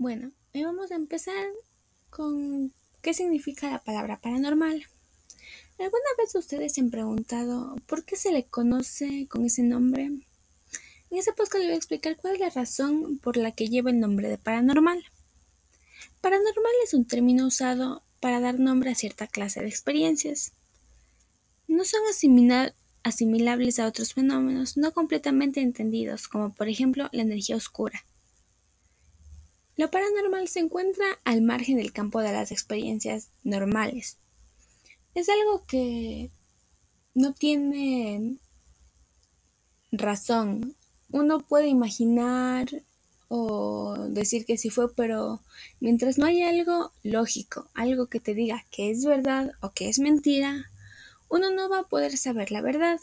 Bueno, hoy vamos a empezar con qué significa la palabra paranormal. ¿Alguna vez ustedes se han preguntado por qué se le conoce con ese nombre? En ese podcast les voy a explicar cuál es la razón por la que lleva el nombre de paranormal. Paranormal es un término usado para dar nombre a cierta clase de experiencias. No son asimilables a otros fenómenos no completamente entendidos, como por ejemplo la energía oscura. Lo paranormal se encuentra al margen del campo de las experiencias normales. Es algo que no tiene razón. Uno puede imaginar o decir que sí fue, pero mientras no haya algo lógico, algo que te diga que es verdad o que es mentira, uno no va a poder saber la verdad.